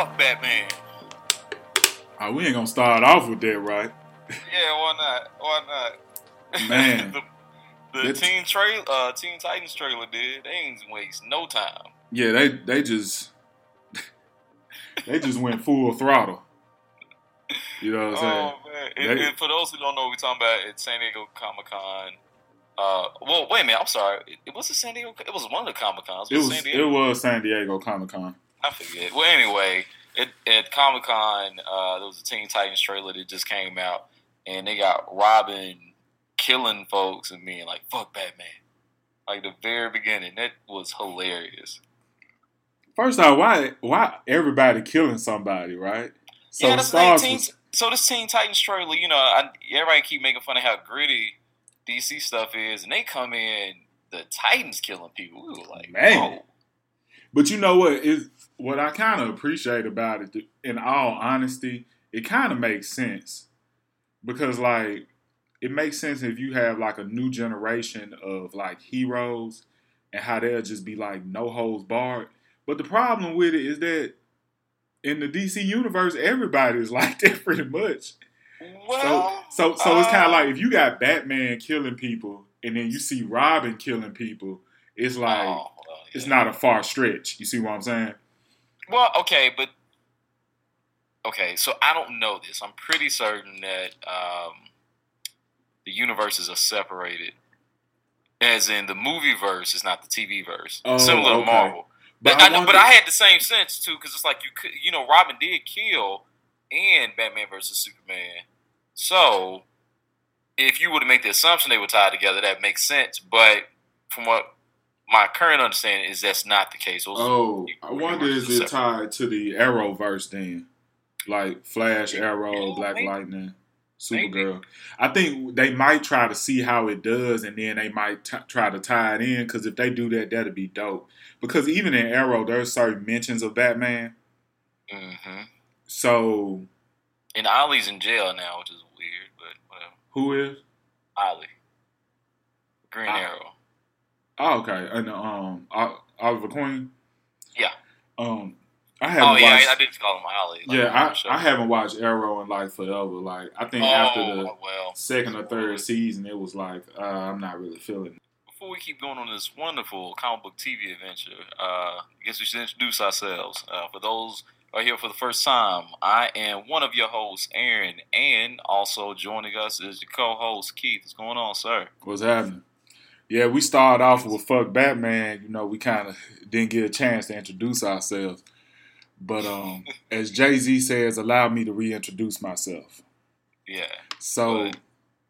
fuck Batman. Oh, we ain't gonna start off with that, right? Yeah, why not? Why not? Man. the the That's- Teen trail, uh, Teen Titans trailer did. They ain't waste no time. Yeah, they they just they just went full throttle. You know what I'm saying? Oh man! They- and for those who don't know, what we're talking about it's San Diego Comic Con. Uh, well, wait a minute. I'm sorry. It, it was the San Diego. It was one of the Comic Cons. it was it was San Diego Comic Con. I forget. Well, anyway, it, at Comic Con, uh, there was a Teen Titans trailer that just came out, and they got Robin killing folks and being like, "Fuck Batman." Like the very beginning, that was hilarious. First off, why why everybody killing somebody, right? So yeah, that's Stars like Teen, was- so this Teen Titans trailer, you know, I, everybody keep making fun of how gritty DC stuff is, and they come in the Titans killing people. We were like, Man. "Whoa." But you know what is what I kind of appreciate about it. In all honesty, it kind of makes sense because like it makes sense if you have like a new generation of like heroes and how they'll just be like no holds barred. But the problem with it is that in the DC universe, everybody is like that pretty much. Well, so so so it's kind uh, of like if you got Batman killing people and then you see Robin killing people, it's like oh, well, it's not a far stretch. You see what I'm saying? Well, okay, but okay, so I don't know this. I'm pretty certain that um, the universes are separated, as in the movie verse is not the TV verse, Oh, similar okay. to Marvel. But But, I I, know, but I had the same sense too, because it's like you could, you know, Robin did kill in Batman versus Superman. So, if you were to make the assumption they were tied together, that makes sense. But from what my current understanding is, that's not the case. Those Oh, I wonder is it tied to the Arrowverse then? Like Flash, Arrow, Black. Lightning. Supergirl. I think they might try to see how it does, and then they might t- try to tie it in. Because if they do that, that'd be dope. Because even in Arrow, there's certain mentions of Batman. Mm-hmm. So And Ollie's in jail now, which is weird, but whatever. who is? Ollie, Green. Arrow. Oh, okay, and um, Ol- Oliver Queen. Yeah. Um, I haven't Oh yeah, watched. I, I did call him Ollie. like, yeah. I, I haven't watched Arrow in like forever. Like I think Oh after the well. second or third season, it was like uh, I'm not really feeling. it. Before we keep going on this wonderful comic book TV adventure, uh, I guess we should introduce ourselves. Uh, for those are here for the first time, I am one of your hosts, Aaron, and also joining us is your co-host Keith. What's going on, sir? What's happening? Yeah, we started off with "fuck Batman." You know, we kind of didn't get a chance to introduce ourselves. But um, as Jay Z says, allow me to reintroduce myself. Yeah. So But-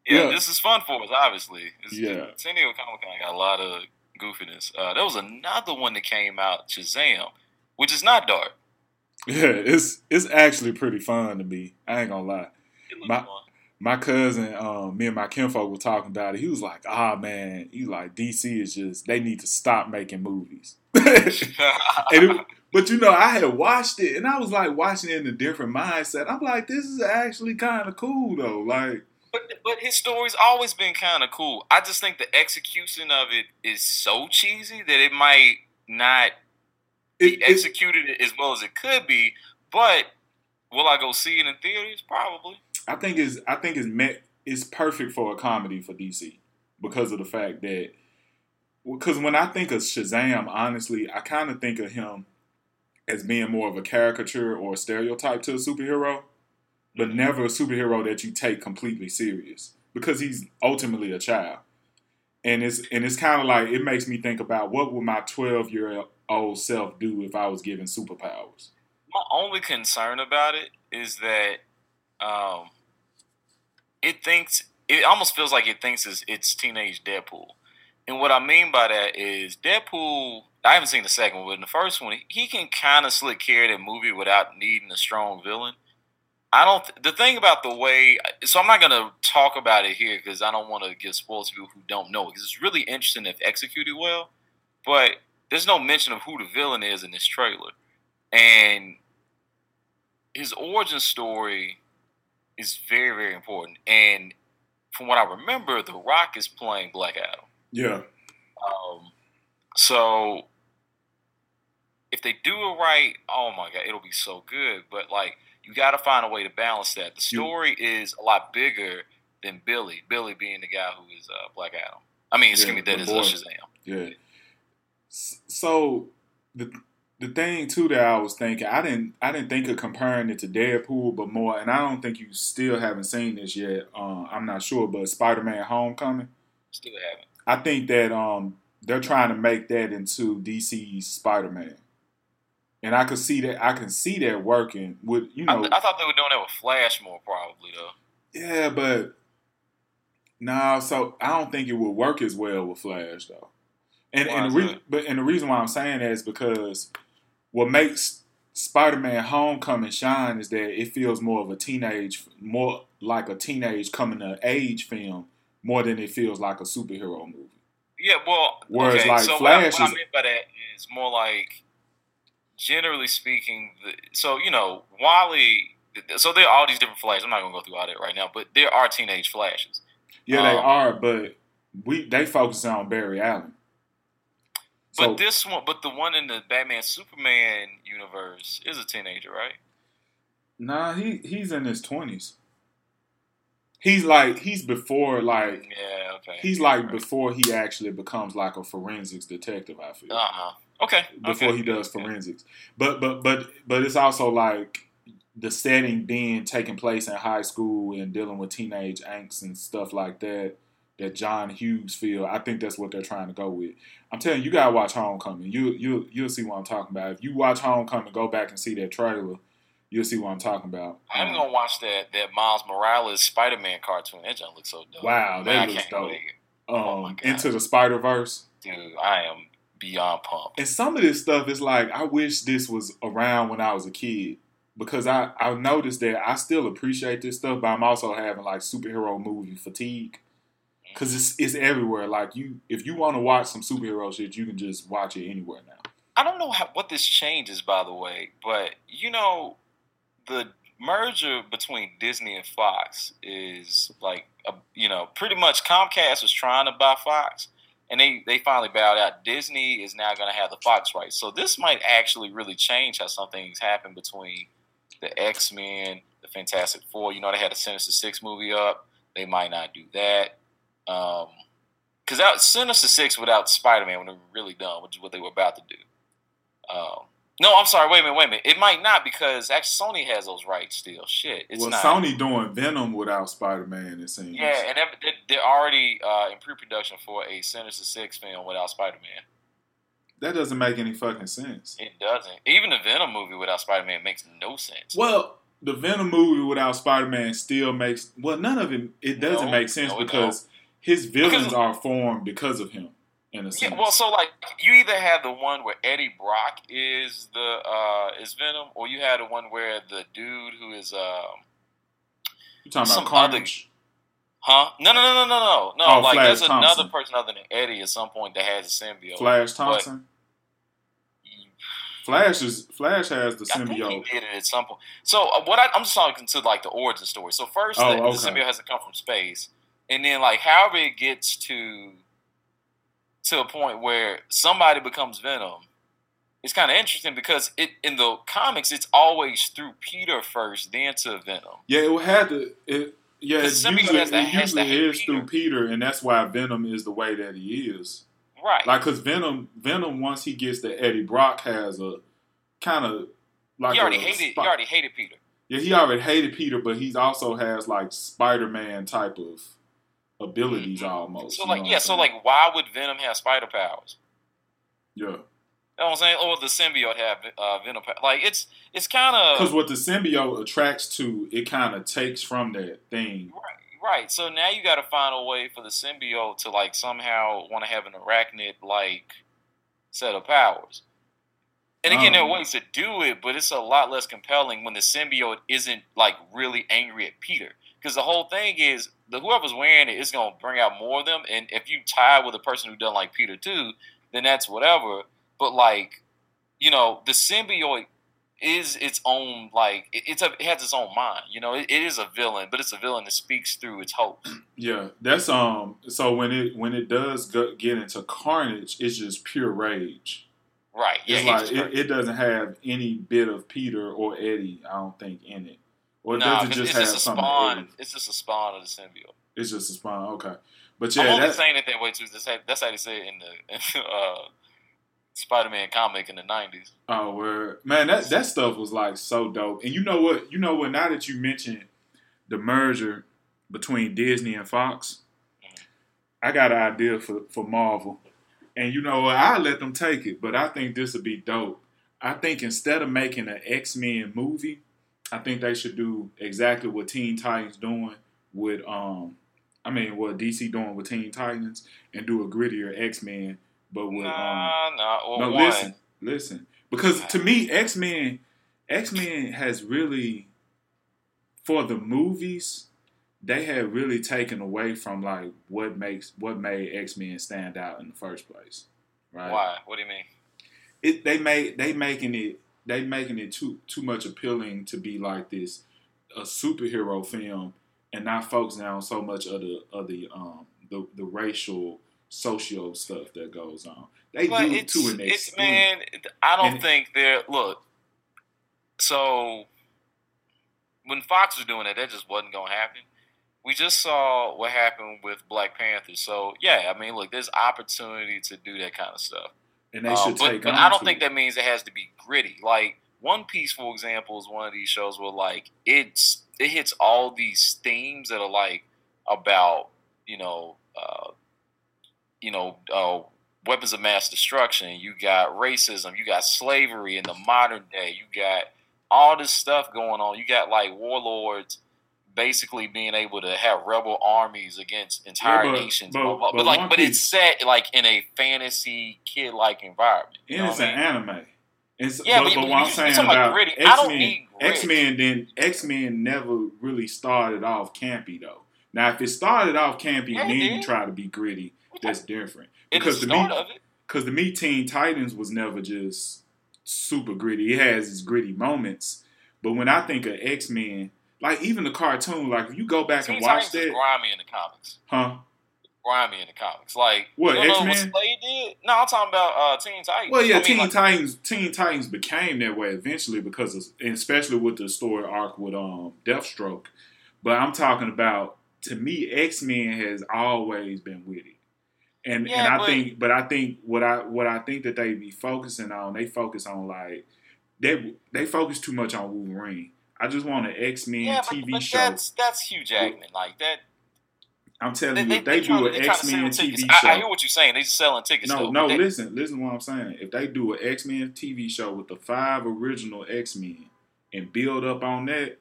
Yeah, Yeah. this is fun for us, obviously. It's, Yeah. San Diego Comic Con got a lot of goofiness. Uh, there was another one that came out, Shazam, which is not dark. yeah, it's it's actually pretty fun to me. I ain't gonna lie. My- fun. My cousin, um, me and my kinfolk were talking about it. He was like, "Ah, man," he's like, "DC is just they need to stop making movies." And it- but you know, I had watched it, and I was like watching it in a different mindset. I'm like, "This is actually kind of cool, though." Like, But but his story's always been kind of cool. I just think the execution of it is so cheesy that it might not it, be it, executed as well as it could be. But will I go see it in theaters? Probably. I think is I think it's meant it's perfect for a comedy for DC because of the fact that because when I think of Shazam, honestly, I kind of think of him as being more of a caricature or a stereotype to a superhero, but never a superhero that you take completely serious because he's ultimately a child. And it's and it's kind of like it makes me think about what would my 12 year old self do if I was given superpowers. My only concern about it is that um, it thinks it almost feels like it thinks it's, it's teenage Deadpool, and what I mean by that is Deadpool. I haven't seen the second one, but in the first one, he can kind of slick carry that movie without needing a strong villain. I don't. The thing about the way, so I'm not gonna talk about it here because I don't want to give spoilers to people who don't know. Because it's really interesting if executed well, but there's no mention of who the villain is in this trailer, and his origin story is very, very important. And from what I remember, The Rock is playing Black Adam. Yeah. Um, so if they do it right, oh my god, it'll be so good. But like, you got to find a way to balance that. The story is a lot bigger than Billy. Billy being the guy who is uh, Black Adam. I mean, excuse Yeah, me, that is boy. Shazam. Yeah. So the the thing too that I was thinking, I didn't I didn't think of comparing it to Deadpool, but more, and I don't think you still haven't seen this yet. Uh, I'm not sure, but Spider Man Homecoming. Still haven't. I think that um they're trying to make that into DC's Spider Man, and I could see that I can see that working with you I, know th- I thought they were doing that with Flash more probably though. yeah, but no, so I don't think it would work as well with Flash though. And and the re- but and the reason why I'm saying that is because what makes Spider-Man Homecoming shine is that it feels more of a teenage, more like a teenage coming of age film, more than it feels like a superhero movie. Yeah, well, Whereas, okay, like, so what I, Flash what I is- meant by that is more like, generally speaking, the, so you know, Wally. So there are all these different flashes. I'm not gonna go through all that right now, but there are teenage flashes. Yeah, they Um, are, but we they focus on Barry Allen. But So this one, but the one in the Batman Superman universe is a teenager, right? nah, he he's in his twenties. He's like he's before like Yeah, okay. He's like before he actually becomes like a forensics detective. I feel Uh huh. Okay. before okay. he does forensics, but but but but it's also like the setting being taking place in high school and dealing with teenage angst and stuff like that. That John Hughes feel. I think that's what they're trying to go with. I'm telling you, you gotta watch Homecoming. You you you'll see what I'm talking about. If you watch Homecoming, go back and see that trailer. You'll see what I'm talking about. I'm Um, gonna watch that that Miles Morales Spider Man cartoon. That just looks so dope. Wow, that Man, looks dope. um, oh into the Spider Verse. Dude, I am beyond pumped. And some of this stuff is like, I wish this was around when I was a kid because I I noticed that I still appreciate this stuff, but I'm also having like superhero movie fatigue because it's it's everywhere. Like you, if you want to watch some superhero shit, you can just watch it anywhere now. I don't know how, what this changes, by the way, but you know, the merger between Disney and Fox is like, a, you know, pretty much Comcast was trying to buy Fox, and they they finally bowed out. Disney is now going to have the Fox rights, so this might actually really change how some things happen between the X Men, the Fantastic Four. You know, they had a Sinister Six movie up. They might not do that. Um, because that Sinister Six without Spider Man would have been really done, which is what they were about to do. Um, no, I'm sorry. Wait a minute. Wait a minute. It might not because actually Sony has those rights still. Shit, it's well, not. Sony doing Venom without Spider Man. It seems. Yeah, and they're, they're- they're already uh, in pre-production for a Sinister Six film without Spider Man. that doesn't make any fucking sense. It doesn't. Even the Venom movie without Spider Man makes no sense. Well, the Venom movie without Spider Man still makes well, none of it. It doesn't No, make sense no, because his villains are formed because of him. In a sense. Yeah, well, so like you either have the one where Eddie Brock is the uh, is Venom, or you had the one where the dude who is um, you talking about other- Carnage? Huh? No, no, no, no, no, no. No, Oh, like Flash there's another person other than Eddie at some point that has a symbiote. Flash Thompson. Flash is Flash has the I think he symbiote. did it at some point. So uh, what I, I'm just talking to like the origin story. So first, Oh, the, okay. the symbiote has to come from space, and then like however it gets to to a point where somebody becomes Venom. It's kind of interesting because it in the comics it's always through Peter first, then to Venom. Yeah, it had to. It, yeah, it usually, it usually is through Peter, and that's why Venom is the way that he is. Right. Like, cause Venom, Venom, once he gets to Eddie Brock, has a kind of like he already a hated. He already hated Peter. Yeah, he already hated Peter, but he also has like Spider Man type of abilities almost. So like yeah, so like why would Venom have spider powers? yeah, You know what I'm saying? Or the symbiote have uh, venom? Like it's it's kind of because what the symbiote attracts to, it kind of takes from that thing. right, right. So now you got to find a way for the symbiote to like somehow want to have an arachnid like set of powers. And again, there are Um, ways to do it, but it's a lot less compelling when the symbiote isn't like really angry at Peter. Because the whole thing is the whoever's wearing it is gonna bring out more of them. And if you tie with a person who doesn't like Peter too, then that's whatever. But like, you know, the symbiote is its own like it, it's a, it has its own mind. You know, it, it is a villain, but it's a villain that speaks through its hopes. Yeah, that's um. So when it when it does go, get into Carnage, it's just pure rage. Right. Yeah, it's he like it, it doesn't have any bit of Peter or Eddie. I don't think in it. Or Nah, does it just it's have just a spawn. It's just a spawn of the symbiote. It's just a spawn. Okay, but I'm yeah, only that, saying it that way too. That's how, that's how they say it in the uh, Spider-Man comic in the '90s. Oh, word. man, that that stuff was like so dope. And you know what? You know what? Now that you mentioned the merger between Disney and Fox, I got an idea for for Marvel. And you know what? I let them take it, but I think this would be dope. I think instead of making an X Men movie, I think they should do exactly what Teen Titans doing with um, I mean what DC doing with Teen Titans, and do a grittier X Men, but with um, Nah, nah. Well, no, one, listen, listen. Because to me, X Men, X Men has really, for the movies, they have really taken away from like what makes what made X Men stand out in the first place, right? Why? What do you mean? It they made they making it they making it too too much appealing to be like this a superhero film and not focusing on so much of the of the um the the racial socio stuff that goes on. They But do it's, to an it's man. I don't And- think they're look. So when Fox was doing it, that just wasn't gonna happen. We just saw what happened with Black Panther. So yeah, I mean, look, there's opportunity to do that kind of stuff. And they Uh, should but take but on I don't think it. that means it has to be gritty. Like One Piece, for example, is one of these shows where like it's it hits all these themes that are like about you know uh, you know uh, weapons of mass destruction. You got racism. You got slavery in the modern day. You got all this stuff going on. You got like warlords basically being able to have rebel armies against entire Yeah, but- nations. but- But, but, like, but it's set like in a fantasy kid like environment. And know it's an mean? anime. It's, Yeah, but, what I'm saying about about gritty. I X don't Men. X Men then X Men never really started off campy though. Now, if it started off campy Yeah, and it then you try to be gritty, that's different. The Because me, of it, because to me, Teen Titans was never just super gritty. It has its gritty moments, but when I think of X Men, like even the cartoon, like if you go back Teen and watch Titans that, grimy in the comics. huh? Grimy in the comics. Like What, you know X-Men? did? No, I'm talking about uh, Teen Titans. Well, yeah, I mean, Teen like, Titans. Teen Titans became that way eventually because, of, and especially with the story arc with um Deathstroke. But I'm talking about to me, X Men has always been witty, and and Yeah, I but- think, but I think what I what I think that they be focusing on, they focus on like they they focus too much on Wolverine. I just want an X Men yeah, but, TV but show. that's that's Hugh Jackman. Like that. I'm telling They, you, they, if they, they do an X Men TV tickets. show, I, I hear what you're saying. They're selling tickets. No, though, no, listen, listen to what I'm saying. If they do an X Men TV show with the five original X Men and build up on that,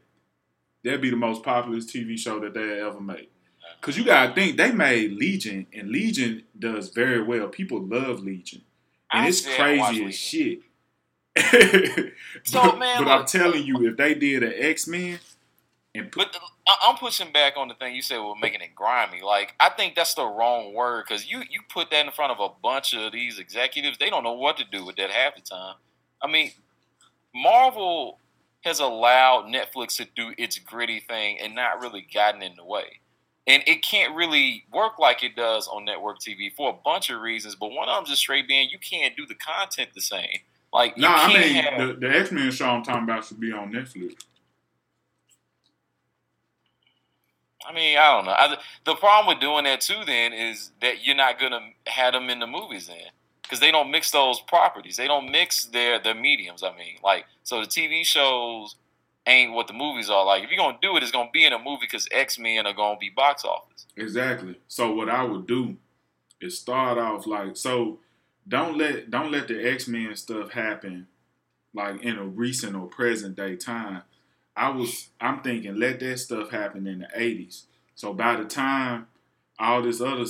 that'd be the most popular TV show that they ever made. Cause you gotta think they made Legion, and Legion does very well. People love Legion, and I it's crazy as shit. So, but, man, but I'm telling you, if they did an X Men and put, But the- I'm pushing back on the thing you said. We're making it grimy. Like I think that's the wrong word because you you put that in front of a bunch of these executives. They don't know what to do with that half the time. I mean, Marvel has allowed Netflix to do its gritty thing and not really gotten in the way. And it can't really work like it does on network TV for a bunch of reasons. But one of them just straight being you can't do the content the same. Like no, I mean have, the, the X Men show I'm talking about should be on Netflix. I mean, I don't know. I, the problem with doing that too, then, is that you're not gonna have them in the movies then, because they don't mix those properties. They don't mix their their mediums. I mean, like, so the TV shows ain't what the movies are. Like, if you're gonna do it, it's gonna be in a movie because X Men are gonna be box office. Exactly. So what I would do is start off like so. Don't let don't let the X Men stuff happen like in a recent or present day time. I was I'm thinking let that stuff happen in the '80s. So by the time all this other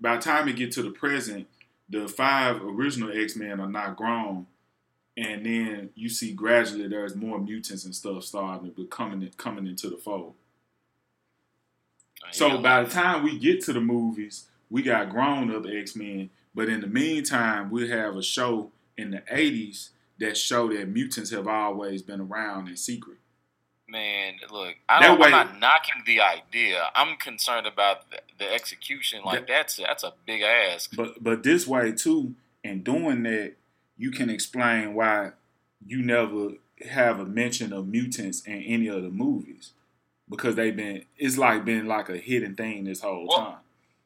by the time it get to the present, the five original X Men are not grown, and then you see gradually there's more mutants and stuff starting to coming coming into the fold. So by the time we get to the movies, we got grown up X Men. But in the meantime, we have a show in the '80s that show that mutants have always been around in secret. man, look, I I'm not knocking the idea. I'm concerned about the, the execution. Like, that's that's a big ask. But but this way too, in doing that, you can explain why you never have a mention of mutants in any of the movies because they've been it's like been like a hidden thing this whole Well, time.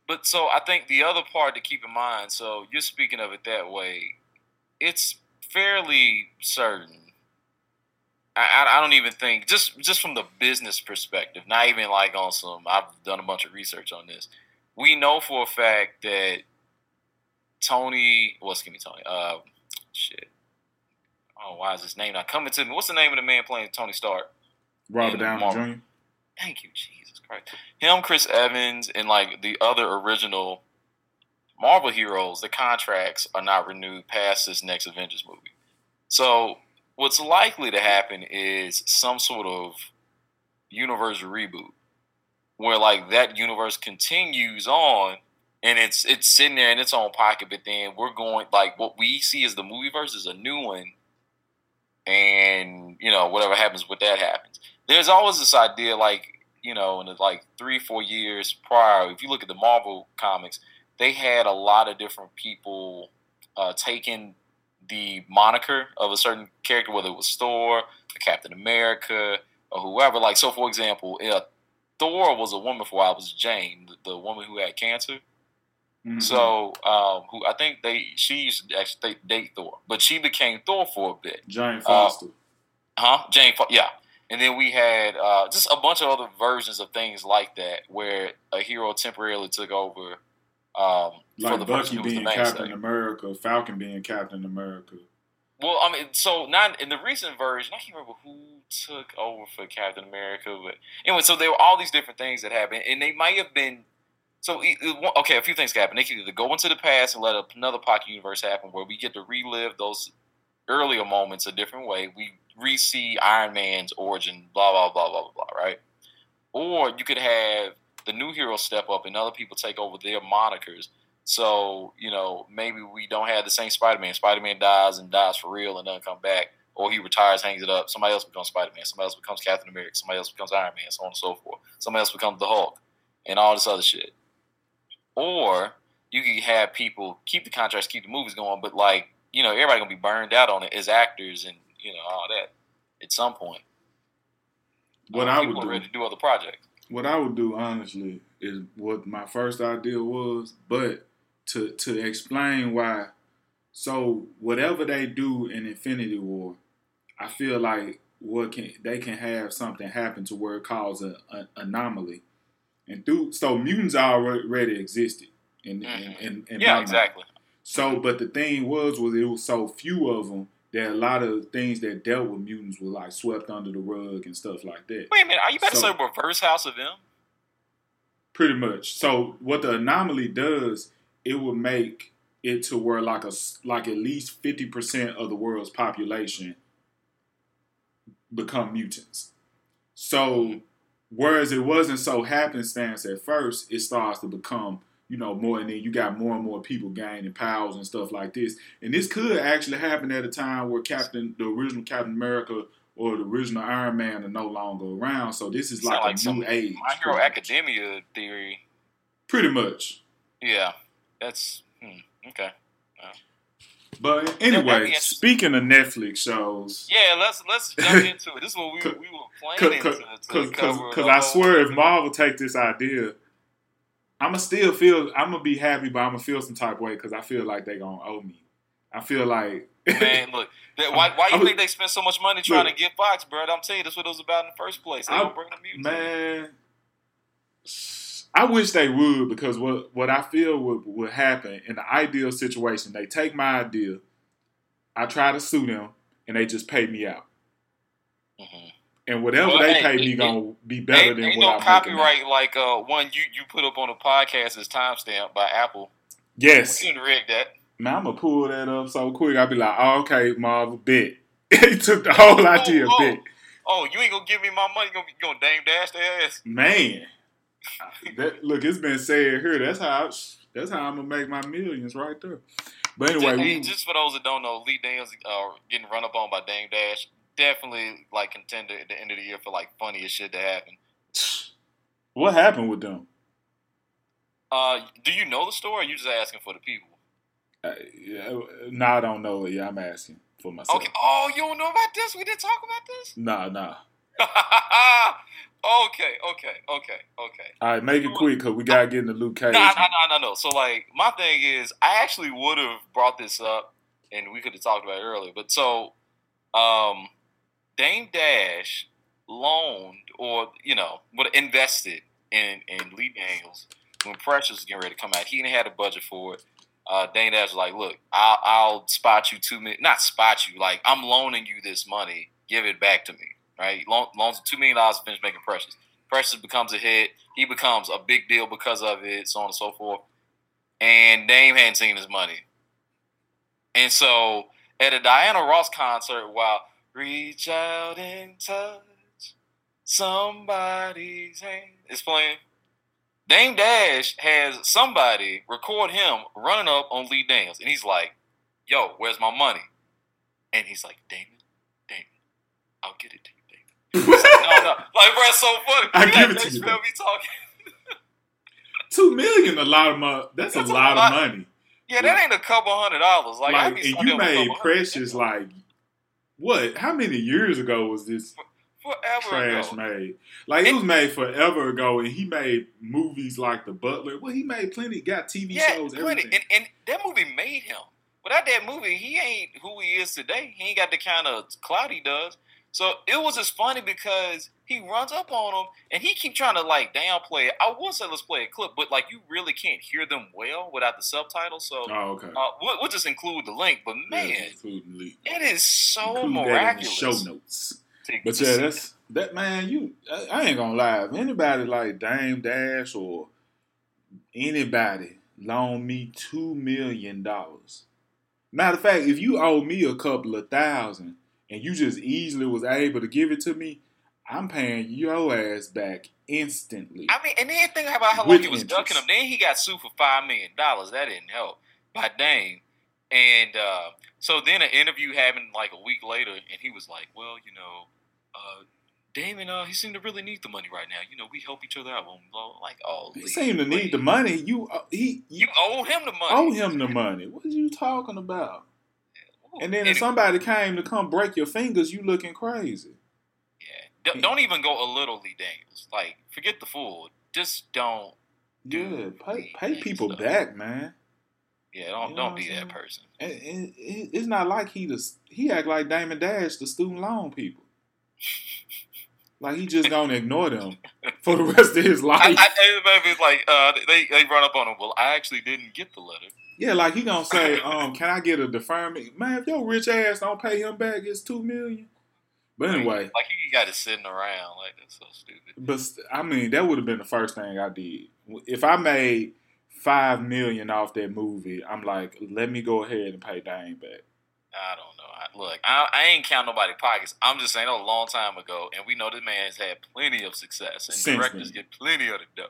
But so I think the other part to keep in mind, so you're speaking of it that way, it's fairly certain. I, I don't even think just just from the business perspective, not even like on some. I've done a bunch of research on this. We know for a fact that Tony, well, excuse me, Tony. Uh, shit. Oh, why is his name not coming to me? What's the name of the man playing Tony Stark? Robert Downey Jr. Thank you, Jesus Christ. Him, Chris Evans, and like the other original Marvel heroes, the contracts are not renewed past this next Avengers movie. So, what's likely to happen is some sort of universe reboot where like that universe continues on and it's it's sitting there in its own pocket, but then we're going like what we see as the movie verse is a new one and you know, whatever happens with that happens there's always this idea like you know in the like three four years prior if you look at the marvel comics they had a lot of different people uh, taking the moniker of a certain character whether it was thor or captain america or whoever like so for example uh, thor was a woman for a while it was jane the, the woman who had cancer Mhm. so um, who i think they she used to actually date thor but she became thor for a bit Jane Foster. Huh? Jane, yeah. And then we had uh, just a bunch of other versions of things like that, where a hero temporarily took over um, for like Bucky who was the being. Captain America, Falcon being Captain America. Well, I mean, so not in the recent version. I can't remember who took over for Captain America, but anyway, so there were all these different things that happened, and they might have been. So okay, a few things happen. They can either go into the past and let another pocket universe happen, where we get to relive those earlier moments a different way. We re-see Iron Man's origin, blah blah blah blah blah blah, right? Or you could have the new hero step up and other people take over their monikers. So you know maybe we don't have the same Spider-Man. Spider-Man dies and dies for real and doesn't come back, or he retires, hangs it up. Somebody else becomes Spider-Man. Somebody else becomes Captain America. Somebody else becomes Iron Man, so on and so forth. Somebody else becomes the Hulk, and all this other shit. Or you could have people keep the contracts, keep the movies going, but like you know everybody gonna be burned out on it as actors and you know all that at some point. What Uh, I would do, ready to do other projects. what I would do honestly is what my first idea was, but to to explain why. So whatever they do in Infinity War, I feel like what can they can have something happen to where it causes an anomaly, and through so mutants already existed. In, in, in, in my Yeah, exactly. So, but the thing was, was it was so few of them that a lot of things that dealt with mutants were like swept under the rug and stuff like that. Wait a minute, are you about to say reverse House of M? Pretty much. So, what the anomaly does, it will make it to where like a like at least fifty percent of the world's population become mutants. So, whereas it wasn't so happenstance at first, it starts to become you know more, and then you got more and more people gaining powers and stuff like this. And this could actually happen at a time where Captain, the original Captain America. Or the original Iron Man are no longer around, so this is like, like a new age. My Hero. Academia theory. Pretty much. Yeah, that's hmm, okay. But anyway, speaking of Netflix shows, Yeah, let's let's jump into it. This is what we we were planning to, to because cover. because uh, I swear if Marvel take this idea, I'ma still feel I'm gonna be happy, but I'm gonna feel some type of way because I feel like they gonna owe me. I feel like man, look, that, why why you I'm- think they spend so much money trying Look. to get Fox, bro? I'm telling you, that's what it was about in the first place. They I'm- don't bring the music, man. I wish they would because what what I feel would would happen in the ideal situation, they take my idea, I try to sue them, and they just pay me out. Mhm. And whatever Well, they hey, pay me it- gonna be better Ain't, than ain't what no I'm making copyright like uh one you you put up on the podcast is timestamped by Apple. Yes. We can rig that. Man, I'm gonna pull that up so quick. I'll be like, oh, okay, Marvel, bet. he took the whole idea, oh. bet. Oh, you ain't gonna give me my money? You gonna you gonna dame dash their ass? Man, that, look, it's been said here. That's how. That's how I'm gonna make my millions right there. But anyway, Hey, we, just for those that don't know, Lee Daniels uh, getting run up on by Dame Dash. Definitely like contender at the end of the year for like funniest shit to happen. what happened with them? Uh, do you know the story? Or you just asking for the people? Uh, yeah, no, I don't know. Yeah, I'm asking for myself. Okay. Oh, you don't know about this? We didn't talk about this. Nah, nah. okay, okay, okay, okay. All right, make it quick because we gotta get into Luke Cage. No, no, no, no, no. So like, my thing is, I actually would have brought this up, and we could have talked about it earlier. But so, um, Dame Dash loaned or you know would invested in in Lee Daniels when Precious was getting ready to come out. He didn't have a budget for it. Uh, Dame Dash was like, "Look, I'll, I'll spot you two million, not spot you. Like I'm loaning you this money. Give it back to me, right? Loan, loans two million dollars to finish making Precious. Precious becomes a hit. He becomes a big deal because of it, so on and so forth. And Dame hadn't seen his money, and so at a Diana Ross concert, while reach out and touch somebody's hand is playing. Dame Dash has somebody record him running up on Lee Daniels, and he's like, "Yo, where's my money?" And he's like, "Damon, Damon, I'll get it to you, Damon." no, no, like, bro, it's so funny. I give like it to you, be talking. Two million, a lot of money. That's, That's a a lot, lot. of money. Yeah, that ain't a couple hundred dollars. Like, Like, and you made. Precious like what? How many years ago was this forever trash ago. made? Like it And- was made forever ago, and he made movies like The Butler. Well, he made plenty. Got TV Yeah, shows, plenty. everything. And, and that movie made him. Without that movie, he ain't who he is today. He ain't got the kind of clout he does. So it was just funny because he runs up on him and he keep trying to like downplay it. I will say let's play a clip, but like you really can't hear them well without the subtitles. So oh, okay. uh, we'll, we'll just include the link. But man, Yeah, it is so Include that in the miraculous. show notes. to- But to yeah, that's that man. You, I, I ain't gonna lie. If anybody like Dame Dash or anybody loan me two million dollars. Matter of fact, if you owe me a couple of thousand and you just easily was able to give it to me, I'm paying your ass back instantly. I mean, and then think about how long he was interest. ducking him. Then he got sued for five million dollars. That didn't help by Dame. And uh, so then an interview happened like a week later, and he was like, "Well, you know, uh, Damon, uh, he seemed to really need the money right now. You know, we help each other out." Blah, blah. Like, oh, he seemed to need the money. You, uh, he, You you owe him the money. owe him the money. What are you talking about? And then if somebody came to come break your fingers, you looking crazy. yeah. D- don't even go a little Lee Daniels. Like, forget the fool. Just don't. Yeah, Dude, pay pay people Daniels, back, man. Yeah, don't You know don't be that person. And, and it- it's not like he just he act like Damon Dash, the student loan people. Like he just gonna ignore them for the rest of his life. I, I, maybe it's like uh, they they run up on him. Well, I actually didn't get the letter. Yeah, like he gonna say, um, "Can I get a deferment?" Man, if your rich ass don't pay him back, it's two million. But anyway, like he got it sitting around. Like that's so stupid. but I mean, that would have been the first thing I did if I made five million off that movie. I'm like, let me go ahead and pay Dame back. I don't know. I, look, I, I ain't count nobody pockets. I'm just saying, a long time ago, and we know this man's had plenty of success, and Since directors then. get plenty of the dough.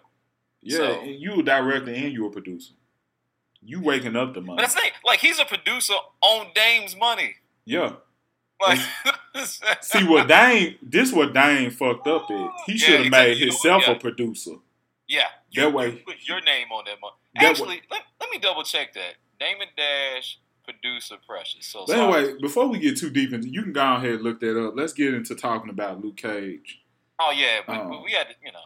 Yeah, So- and you a director and you a producer. You waking up the money. That's thing. Like he's a producer on Dame's money. Yeah. Like, See what Dame this what Dame fucked up at. He should have made You himself? Yeah. a producer. Yeah, That way- you put your name on that money. That Actually, let, let me double check that. Damon Dash, producer, Precious. So But sorry. anyway, before we get too deep into you can go ahead and look that up. Let's get into talking about Luke Cage. oh yeah, but, Oh. but we had to, you know.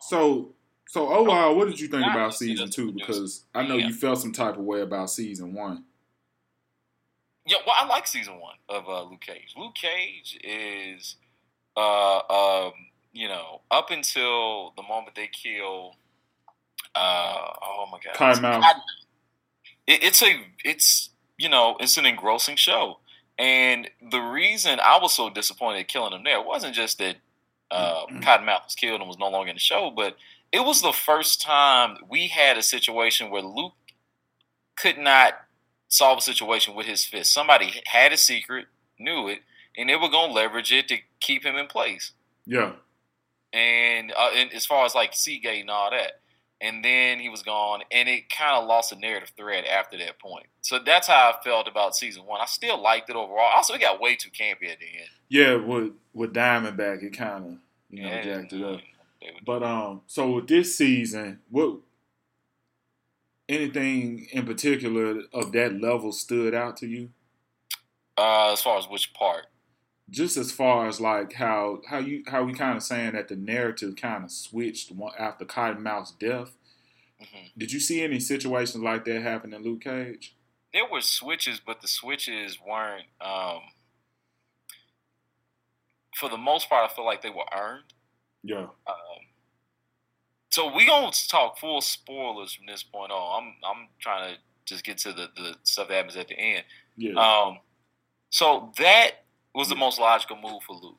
So so overall, what did you think about season two? Because I know Yeah. you felt some type of way about season one. Yeah, well, I like season one of uh, Luke Cage. Luke Cage is, uh, um, you know, up until the moment they kill. Uh, oh my god, Cottonmouth. It, it's a, it's you know, it's an engrossing show, and the reason I was so disappointed killing him there wasn't just that uh, Mhm. Cottonmouth was killed and was no longer in the show, but it was the first time we had a situation where Luke could not solve a situation with his fist. Somebody had a secret, knew it, and they were going to leverage it to keep him in place. Yeah. And, uh, and as far as like Seagate and all that. And then he was gone, and it kind of lost a narrative thread after that point. So that's how I felt about season one. I still liked it overall. Also, it got way too campy at the end. Yeah, with with Diamondback it kinda, you know, Yeah, jacked it up. But um, so with this season, what? anything in particular of that level stood out to you? Uh, as far as which part? Just as far as like how how you how we kind of saying that the narrative kind of switched after Cottonmouth's death. Mm-hmm. Did you see any situations like that happen in Luke Cage? There were switches, but the switches weren't. Um, for the most part, I feel like they were earned. Yeah. Um, so we gonna talk full spoilers from this point on. I'm I'm trying to just get to the, the stuff that happens at the end. Yeah. Um. So that was the most logical move for Luke.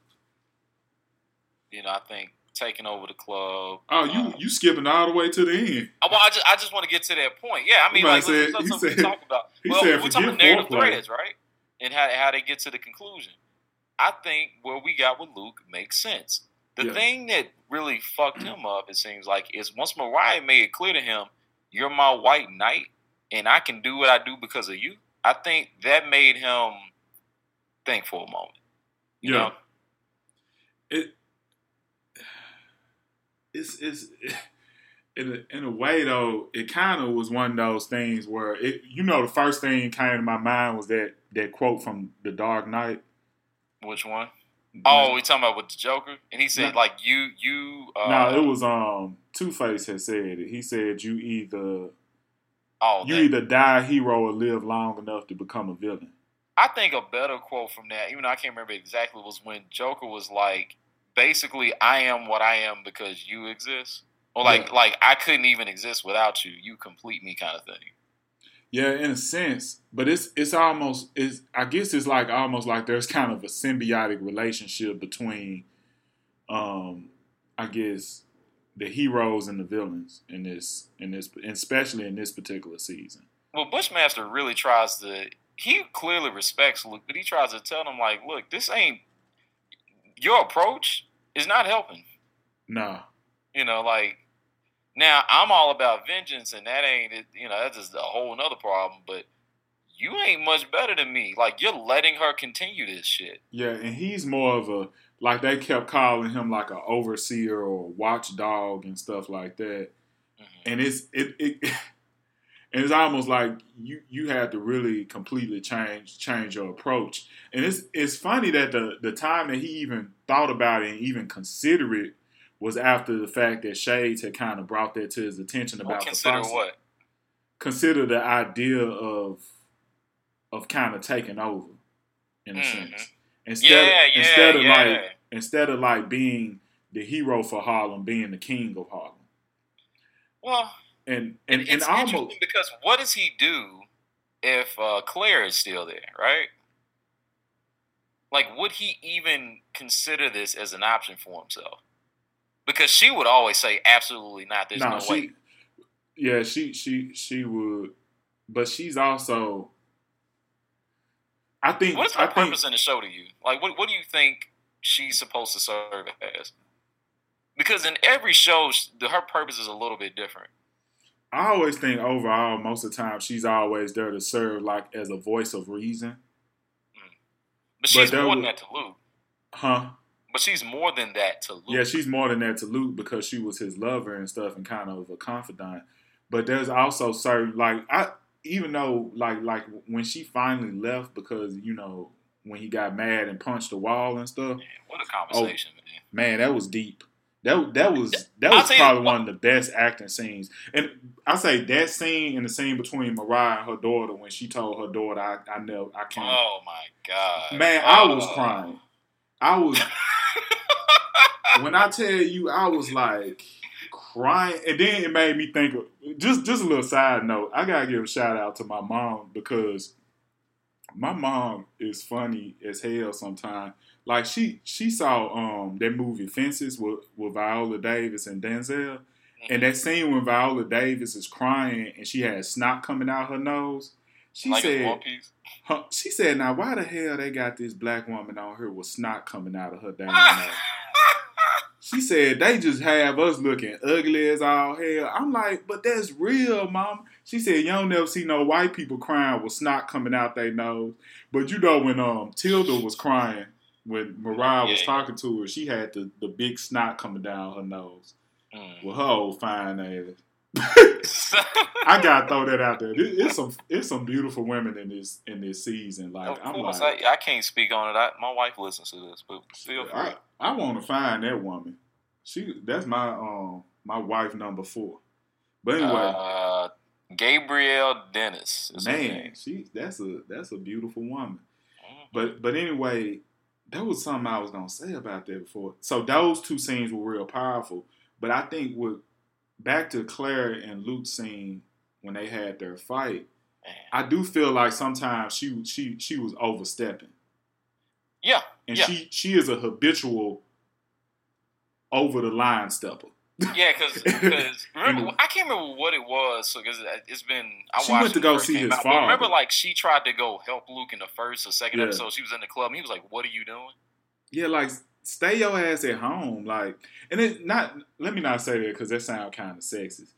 You know, I think taking over the club. Oh, you um, you skipping all the way to the end. Uh, well, I just I just want to get to that point. Yeah, I mean, like, said, let's, let's, let's talk about. Well, said, we're talking about narrative threads, right? And how how they get to the conclusion. I think what we got with Luke makes sense. The yeah. thing that really fucked him up, it seems like, is once Mariah made it clear to him, "You're my white knight, and I can do what I do because of you." I think that made him think for a moment. You yeah. Know? It it's it's in a, in a way though, it kind of was one of those things where it you know the first thing came to my mind was that that quote from The Dark Knight. Which one? Oh, we talking about with the Joker, and he said no, like you you. Uh, no, it was um Two Face had said it. He said you either. Oh, you that. either die a hero or live long enough to become a villain. I think a better quote from that, even though I can't remember exactly, was when Joker was like, basically, "I am what I am because you exist," or like, yeah. like I couldn't even exist without you. You complete me, kind of thing. Yeah, in a sense, but it's it's almost it's I guess it's like almost like there's kind of a symbiotic relationship between, um, I guess the heroes and the villains in this in this especially in this particular season. Well, Bushmaster really tries to. He clearly respects Luke, but he tries to tell him like, "Look, this ain't your approach is not helping." Nah. You know, like now I'm all about vengeance, and that ain't you know that's just a whole another problem. But you ain't much better than me. Like you're letting her continue this shit. Yeah, and he's more of a like they kept calling him like an overseer or watchdog and stuff like that. Mm-hmm. And it's it, it and it's almost like you you had to really completely change change your approach. And it's it's funny that the the time that he even thought about it and even consider it was after the fact that Shades had kind of brought that to his attention about well, consider the what? Consider the idea of of kind of taking over in a mm-hmm. sense. Instead, yeah, yeah, instead of yeah. like instead of like being the hero for Harlem, being the king of Harlem. Well, and and, and, and almost because what does he do if uh, Claire is still there, right? Like, would he even consider this as an option for himself? Because she would always say absolutely not. There's no, no she, way. Yeah, she she she would, but she's also. I think. What's her I purpose think, in the show to you? Like, what what do you think she's supposed to serve as? Because in every show, her purpose is a little bit different. I always think overall, most of the time, she's always there to serve like as a voice of reason. Mm. But she's but more than that to Luke. Huh? But she's more than that to Luke. Yeah, she's more than that to Luke because she was his lover and stuff and kind of a confidant. But there's also certain like I even though like like when she finally left because you know when he got mad and punched the wall and stuff. Man, what a oh, conversation, oh, man. Man, that was deep. That that was that was probably one of the best acting scenes. And I say that scene and the scene between Mariah and her daughter when she told her daughter, "I I know I can't." Oh my god, man, oh. I was oh. crying. I was when I tell you, I was like crying, and then it made me think of just just a little side note. I gotta give a shout out to my mom because my mom is funny as hell sometimes. Like she she saw um that movie Fences with, with Viola Davis and Denzel. And that scene when Viola Davis is crying and she has snot coming out her nose. She like said, huh, she said, now why the hell they got this black woman on here with snot coming out of her damn nose? She said they just have us looking ugly as all hell. I'm like, but that's real, mom. She said you don't never see no white people crying with snot coming out their nose. But you know when um Tilda was crying when Mariah was talking to her, she had the, the big snot coming down her nose mm. with her old fine ass. I gotta throw that out there. It's some it's some beautiful women in this in this season. Like of I'm course, like, I, I can't speak on it. I, my wife listens to this, but feel free. I, I want to find that woman. She that's my um my wife number four. But anyway, Uh, Gabrielle Dennis. Man, she that's a that's a beautiful woman. Mhm. But but anyway, that was something I was gonna say about that before. So those two scenes were real powerful. But I think with back to Claire and Luke scene when they had their fight, Man. I do feel like sometimes she she she was overstepping. Yeah, And Yeah. she she is a habitual over the line stepper. yeah, because I can't remember what it was. So because it's been I She watched went to go see his out, but Remember, like she tried to go help Luke in the first or second Yeah. episode. She was in the club. and He was like, "What are you doing?" Yeah, like stay your ass at home. Like, and it not. Let me not say that because that sounds kind of sexist.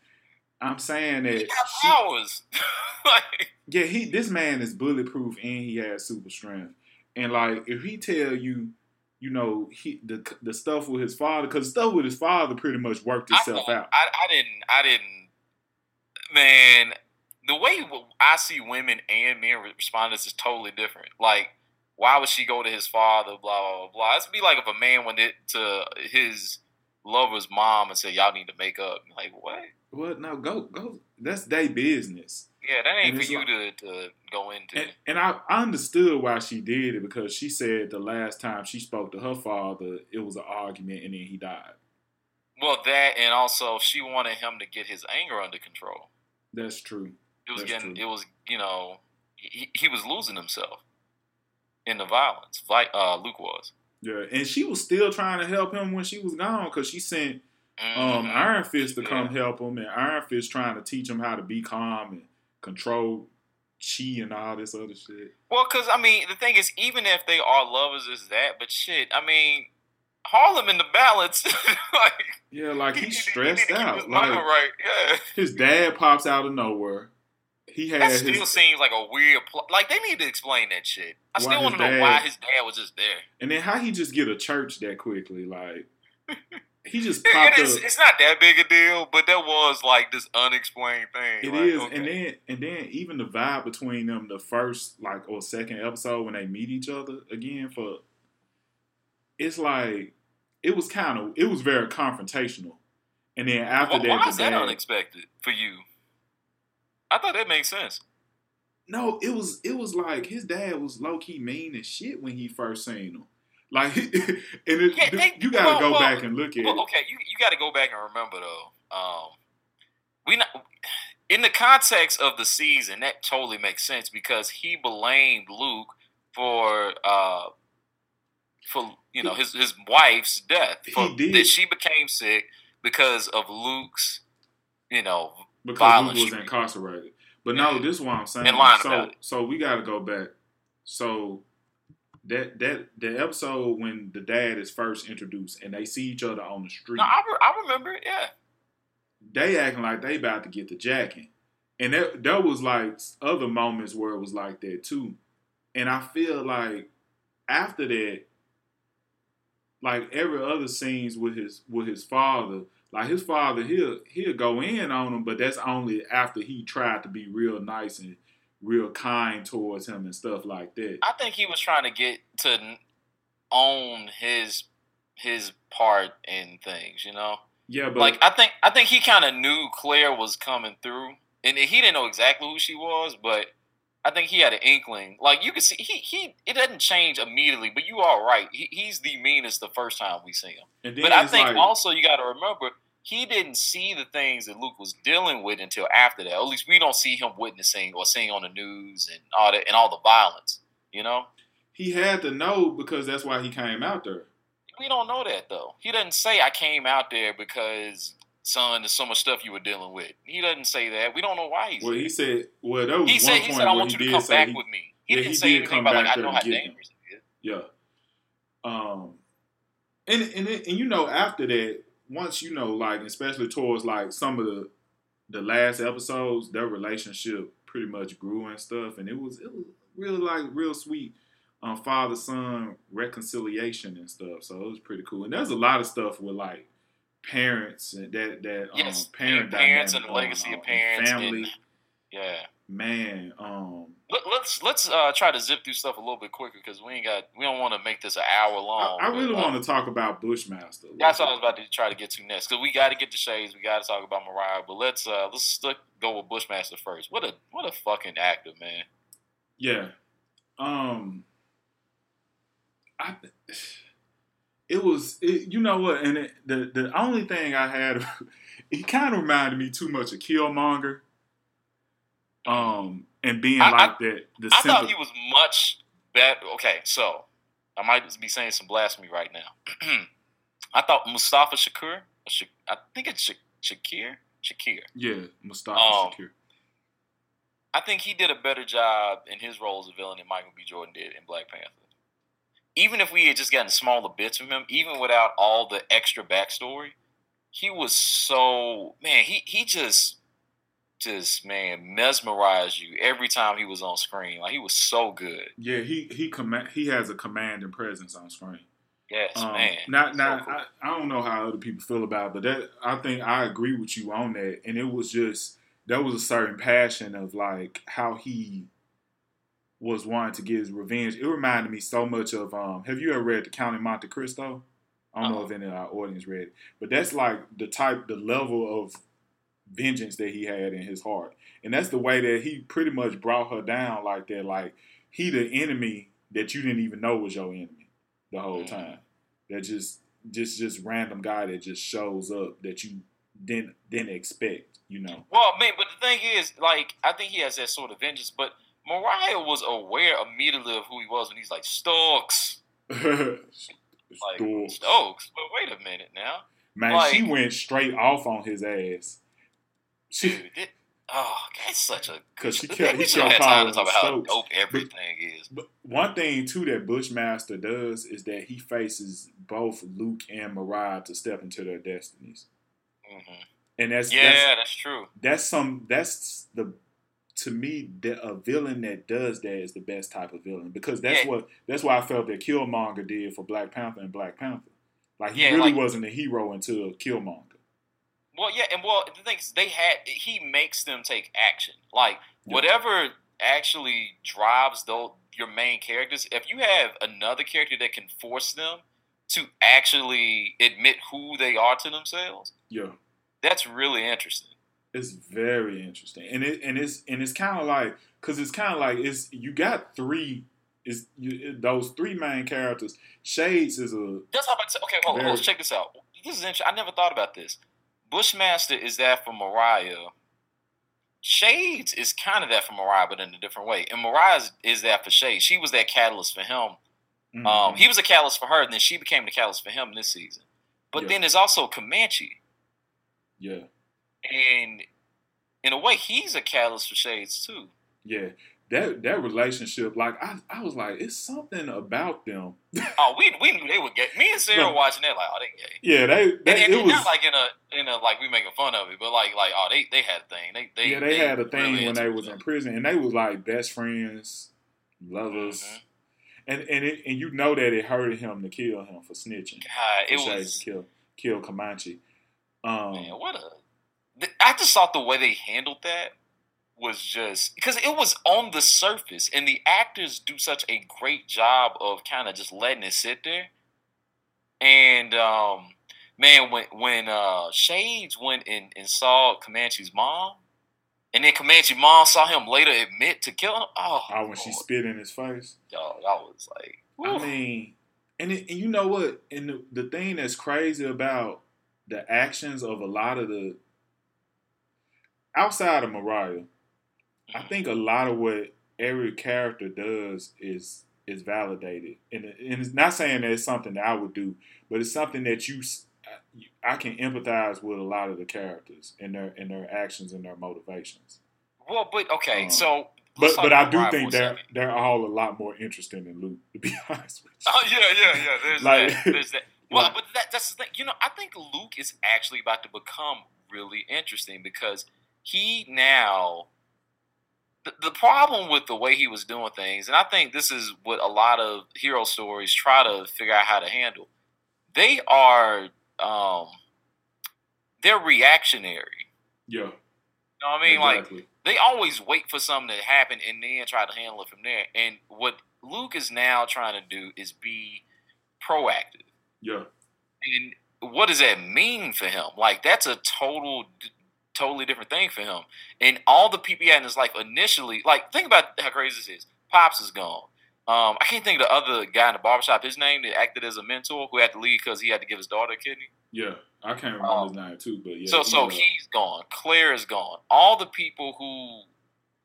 I'm saying that. He got powers. like, yeah, he. This man is bulletproof and he has super strength. And like, if he tell you, you know, he the the stuff with his father, because stuff with his father pretty much worked itself thought- out. I, I didn't. I didn't. Man, the way I see women and men respond to this is totally different. Like, why would she go to his father? Blah blah blah. It'd be like if a man went it to his lover's mom and said, "Y'all need to make up." Like, what? Well, no, go go. That's their business. Yeah, that ain't And for you like- to, to go into. And, and I, I understood why she did it because she said the last time she spoke to her father, it was an argument and then he died. well, that and also she wanted him to get his anger under control. That's true. It was That's getting. true. It was you know he, he was losing himself in the violence. Like uh, Luke was. Yeah, and she was still trying to help him when she was gone because she sent um, Mhm. Iron Fist to come help him, and Iron Fist trying to teach him how to be calm and control chi and all this other shit. Well, because I mean, the thing is, even if they are lovers, is that? But shit, I mean, Harlem in the balance. like Yeah, like he's he stressed keep out. Like right, yeah. his dad pops out of nowhere. He had That his still seems like a weird. Pl- like they need to explain that shit. I still want his to know dad- why his dad was just there. and then how he just get a church that quickly? Like he just popped it is, up. it's not that big a deal, but that was like this unexplained thing. It like, is, okay. and then and then even the vibe between them, the first like or second episode when they meet each other again for, it's like it was kind of it was very confrontational, and then after Why, that, why the is that dad- unexpected for you? I thought that makes sense. no, it was it was like his dad was low key mean as shit when he first seen him, like and it, Yeah, they- you got to well, go well, back and look at Well, it. okay, you you got to go back and remember though. Um, we not in the context of the season that totally makes sense because he blamed Luke for uh for you know his his wife's death. For, that she became sick because of Luke's you know because violence Luke was incarcerated. But no, this is what I'm saying. So, so we got to go back. So that that the episode when the dad is first introduced and they see each other on the street, no I, re- I remember it yeah they acting like they about to get the jacking, and that that was like other moments where it was like that too. And I feel like after that, like every other scenes with his with his father, like his father, he'll he'll go in on him, but that's only after he tried to be real nice and real kind towards him and stuff like that. I think he was trying to get to own his his part in things you know. Yeah, but like I think I think he kind of knew Claire was coming through, and he didn't know exactly who she was, but I think he had an inkling. Like you can see, he he it doesn't change immediately, but you are right. He, he's the meanest the first time we see him. But I think like, also you got to remember he didn't see the things that Luke was dealing with until after that. At least we don't see him witnessing or seeing on the news and all that and all the violence. You know, he had to know because that's why he came out there. we don't know that though. He doesn't say I came out there because son, there's so much stuff you were dealing with. He doesn't say that. We don't know why he's Well, there. he said, well, there was He one said he said I want you to come back he- with me. He yeah, didn't he say did anything about like I know how dangerous it is. Yeah. Um, and and and you know after that, once you know, like especially towards like some of the the last episodes, their relationship pretty much grew and stuff, and it was it was really like real sweet, um, father son reconciliation and stuff. So it was pretty cool. And there's a lot of stuff with like parents and that that Yes, um, parent parents and the legacy going of parents family. and- Yeah. Man, um, Let, let's let's uh, try to zip through stuff a little bit quicker because we ain't got we don't want to make this an hour long. I really but, uh, want to talk about Bushmaster. That's what I was about to try to get to next because we got to get to Shades. We got to talk about Mariah, but let's uh let's stick, go with Bushmaster first. What a what a fucking actor, man. Yeah. Um I it was it, you know what and it, the the only thing I had he kind of reminded me too much of Killmonger. Um and being I- like that the I thought he was much better. Okay, so I might be saying some blasphemy right now. I thought Mustafa Shakur, Sha- I think it's Sha- Shakir, Shakir. yeah, Mustafa Um, Shakir. I think he did a better job in his role as a villain than Michael B. Jordan did in Black Panther. Even if we had just gotten smaller bits from him, even without all the extra backstory, he was so man. He he just just man mesmerized you every time he was on screen. Like he was so good. Yeah, he he command he has a commanding presence on screen. Yes, Um, man. Not, So not. cool. I, I don't know how other people feel about, it, but that I think I agree with you on that. And it was just there was a certain passion of like how he was wanting to get his revenge. It reminded me so much of. um Have you ever read The Count of Monte Cristo? I don't know Uh-uh. if any of our audience read, it, but that's like the type, the level of vengeance that he had in his heart, and that's the way that he pretty much brought her down like that. Like he the enemy that you didn't even know was your enemy the whole Mhm. time. That just just just random guy that just shows up that you didn't didn't expect. You know. Well, man, but the thing is, like, I think he has that sort of vengeance. But Mariah was aware immediately of who he was when he's like Stokes, like Stork. Stokes. But wait a minute now, Man, she went straight off on his ass. She, dude. It, oh, that's such a. 'Cause she kept- he should have kept had time to talk about how dope everything is. But one thing too that Bushmaster does is that he faces both Luke and Mariah to step into their destinies, hmm and that's Yeah, that's, that's true. that's some that's the to me the, a villain that does that is the best type of villain because that's Yeah. what that's why I felt that Killmonger did for Black Panther and Black Panther. Like he Yeah, really like- wasn't a hero until Killmonger. Well, yeah, and well, the thing is, they had he makes them take action. Like Yeah. whatever actually drives those your main characters. If you have another character that can force them to actually admit who they are to themselves, Yeah. that's really interesting. It's very interesting, and it and it's and it's kind of like because it's kind of like it's you got three is you, those three main characters. Shades is a That's how about. Okay, hold on, Very- let's check this out. This is interesting. I never thought about this. Bushmaster is that for Mariah. Shades is kind of that for Mariah, but in a different way. And Mariah is, is that for Shades. She was that catalyst for him mm, Um, he was a catalyst for her, and then she became the catalyst for him this season. But Yeah. then there's also Comanche, yeah and in a way, he's a catalyst for Shades too. yeah that that relationship like I I was like it's something about them. Oh, we we knew they would get. Me and Sarah watching that like, oh, they gay. Yeah, they, And, they and it was not like in a in a like we making fun of it, but like like oh they they had a thing. They they yeah they, had a really thing when they was in prison and they was like best friends, lovers, Mhm. and and it, and you know that it hurted him to kill him for snitching. God, it was to kill kill Comanche. Um, man, what a. th- I just thought the way they handled that was just because it was on the surface, and the actors do such a great job of kind of just letting it sit there. And um, man, when when uh, Shades went and, and saw Comanche's mom, and then Comanche mom saw him later admit to killing him. Oh, oh, when she spit in his face. dog, I was like, I mean, and it, and you know what? And the, the thing that's crazy about the actions of a lot of the outside of Mariah, I think a lot of what every character does is is validated, and and it's not saying that it's something that I would do, but it's something that you I can empathize with a lot of the characters and their and their actions and their motivations. well, but okay, Um, so. But but I do think they're they're all a lot more interesting than Luke, to be honest with you. Oh yeah, yeah, yeah. There's Like- that. There's that. Well, Like- but that, that's the thing. You know, I think Luke is actually about to become really interesting because he now. The, the problem with the way he was doing things, and I think this is what a lot of hero stories try to figure out how to handle. They are, um, they're reactionary. Yeah. You know what I mean? Like they always wait for something to happen and then try to handle it from there. And what Luke is now trying to do is be proactive. yeah. And what does that mean for him? Like that's a total, totally different thing for him. And all the people he had in his life initially, like think about how crazy this is. Pops is gone. Um, I can't think of the other guy in the barbershop. His name that acted as a mentor who had to leave because he had to give his daughter a kidney. Yeah. I can't remember Um, his name too, but yeah. so he so was- he's gone. Claire is gone. All the people who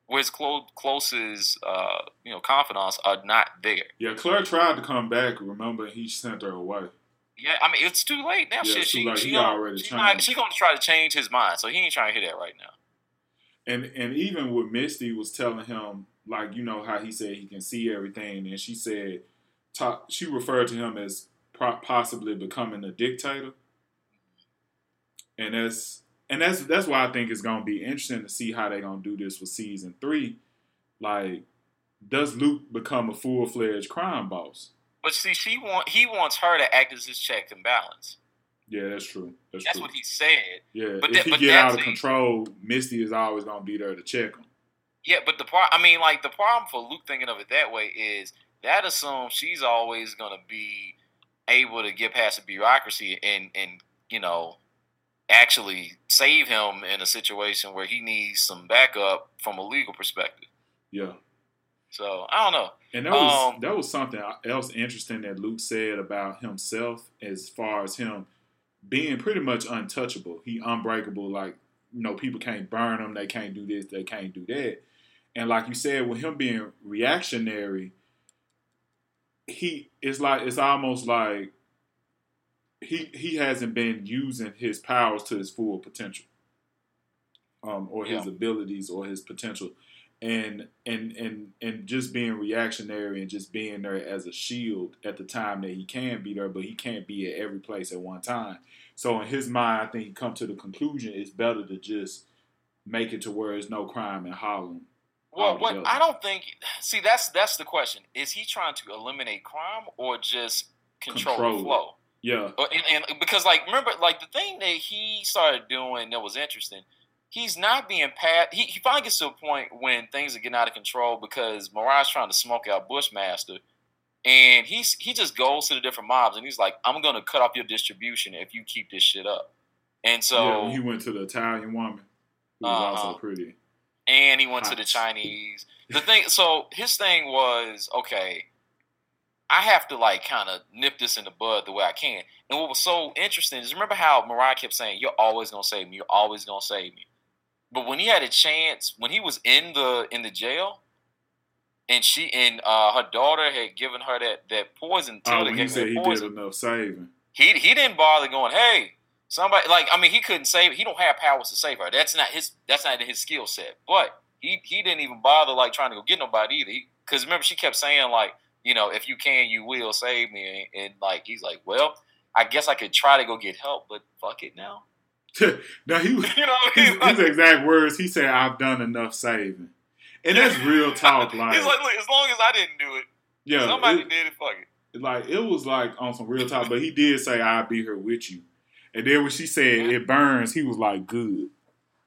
were his close, closest, uh, you know, confidants are not there. Yeah, Claire tried to come back. Remember, he sent her away. Yeah, I mean it's too late now. Yeah, Shit, too late. she, already she, she gonna try to change his mind, so he ain't trying to hear that right now. And and even with Misty was telling him like you know how he said he can see everything, and she said ta- she referred to him as possibly becoming a dictator, and that's and that's that's why I think it's gonna be interesting to see how they're gonna do this with season three. Like, does Luke become a full fledged crime boss? But see, she want he wants her to act as his check and balance. Yeah, that's true. That's, That's true. what he said. yeah, but if that- he but get out of control, Misty is always gonna be there to check him. Yeah, but the part I mean, like the problem for Luke thinking of it that way is that assumes she's always gonna be able to get past the bureaucracy and and you know actually save him in a situation where he needs some backup from a legal perspective. Yeah. So I don't know. And that was Um, that was something else interesting that Luke said about himself as far as him being pretty much untouchable. He unbreakable. Like you know, people can't burn him. They can't do this. They can't do that. And like you said, with him being reactionary, he it's like it's almost like he he hasn't been using his powers to his full potential, um, or his Yeah. abilities or his potential and and and and just being reactionary and just being there as a shield at the time that he can be there, but he can't be at every place at one time. So in his mind, I think he come to the conclusion it's better to just make it to where there's no crime in Harlem. Well, what. I don't think. See, that's that's the question. Is he trying to eliminate crime or just control, Control the flow? Yeah, uh, And, and because, like, remember, like the thing that he started doing that was interesting. He's not being pat. He, he finally gets to a point when things are getting out of control because Mariah's trying to smoke out Bushmaster, and he's he just goes to the different mobs and he's like, "I'm going to cut off your distribution if you keep this shit up." And so, yeah. He went to the Italian woman, who was Uh-huh. also pretty. and he went to the Chinese. The thing, so his thing was okay. I have to like kind of nip this in the bud the way I can. And what was so interesting is remember how Mariah kept saying, "You're always gonna save me. You're always gonna save me." But when he had a chance, when he was in the in the jail, and she and uh, her daughter had given her that that poison Oh, he said he poison, did enough saving. he he didn't bother going, hey, somebody like I mean he couldn't save he don't have powers to save her. That's not his that's not his skill set. But he he didn't even bother like trying to go get nobody either. Because remember she kept saying like, you know, if you can, you will save me. And, and like he's like, well, I guess I could try to go get help, but fuck it now. now he was You know, his, like, his exact words. He said, "I've done enough saving," and that's real talk. Like, he's like, look, as long as I didn't do it, yeah, somebody it- did it. Fuck it. like it was like on some real talk, but he did say I'll be here with you. And then when she said it burns, he was like, good.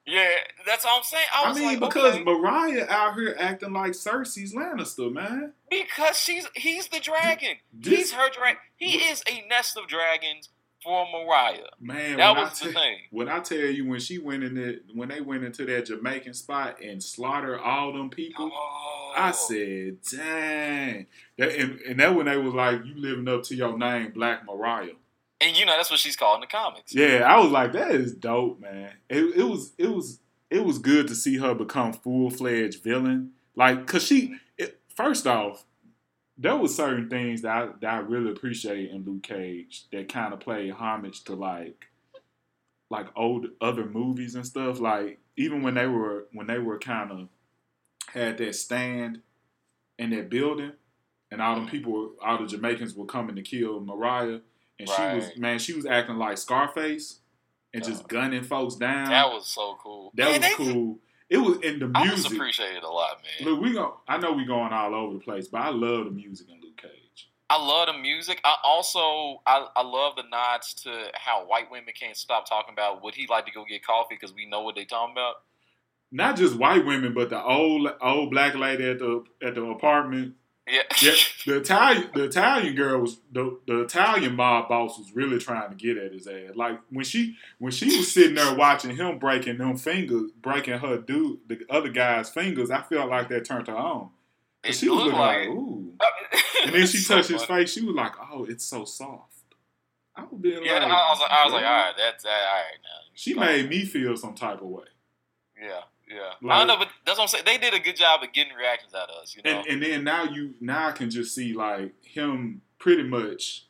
Yeah, that's all I'm saying. I I, was mean, like, because okay. Mariah out here acting like Cersei's Lannister, man. because she's he's the dragon. This- He's her dragon. He is a nest of dragons for Mariah. Man, That was I the tell- thing. When I tell you when she went in it, when they went into that Jamaican spot and slaughtered all them people, Oh. I said, dang. That, and, and that when they was like, you living up to your name, Black Mariah. and you know that's what she's called in the comics. Yeah, I was like, that is dope, man. It, it was it was it was good to see her become full fledged villain. Like, cause she it, first off, there was certain things that I, that I really appreciate in Luke Cage that kind of play homage to like like old other movies and stuff. Like even when they were when they were kind of had that stand in that building, and all them people, all the Jamaicans were coming to kill Mariah, and she was man, she was acting like Scarface and just gunning folks down. That was so cool. That Man, was they- cool. It was in the music. I just appreciate it a lot, man. Look, we go. I know we're going all over the place, but I love the music in Luke Cage. I love the music. I also I, I love the nods to how white women can't stop talking about would he like to go get coffee because we know what they talking about. Not just white women, but the old old black lady at the at the apartment. Yeah, Yeah, the Italian the Italian girl was the, the Italian mob boss was really trying to get at his ass. Like when she when she was sitting there watching him breaking them fingers, breaking her dude the other guy's fingers, I felt like that turned her on. It she was looking like, like- ooh. And then she So touched his face. She was like, "Oh, it's so soft." I was being Yeah, like, I was like, I was like, all right, that's all right now. She made me feel some type of way. Yeah, yeah. I don't know, but that's what I'm saying. They did a good job of getting reactions out of us. You know, And and then now you now I can just see like him pretty much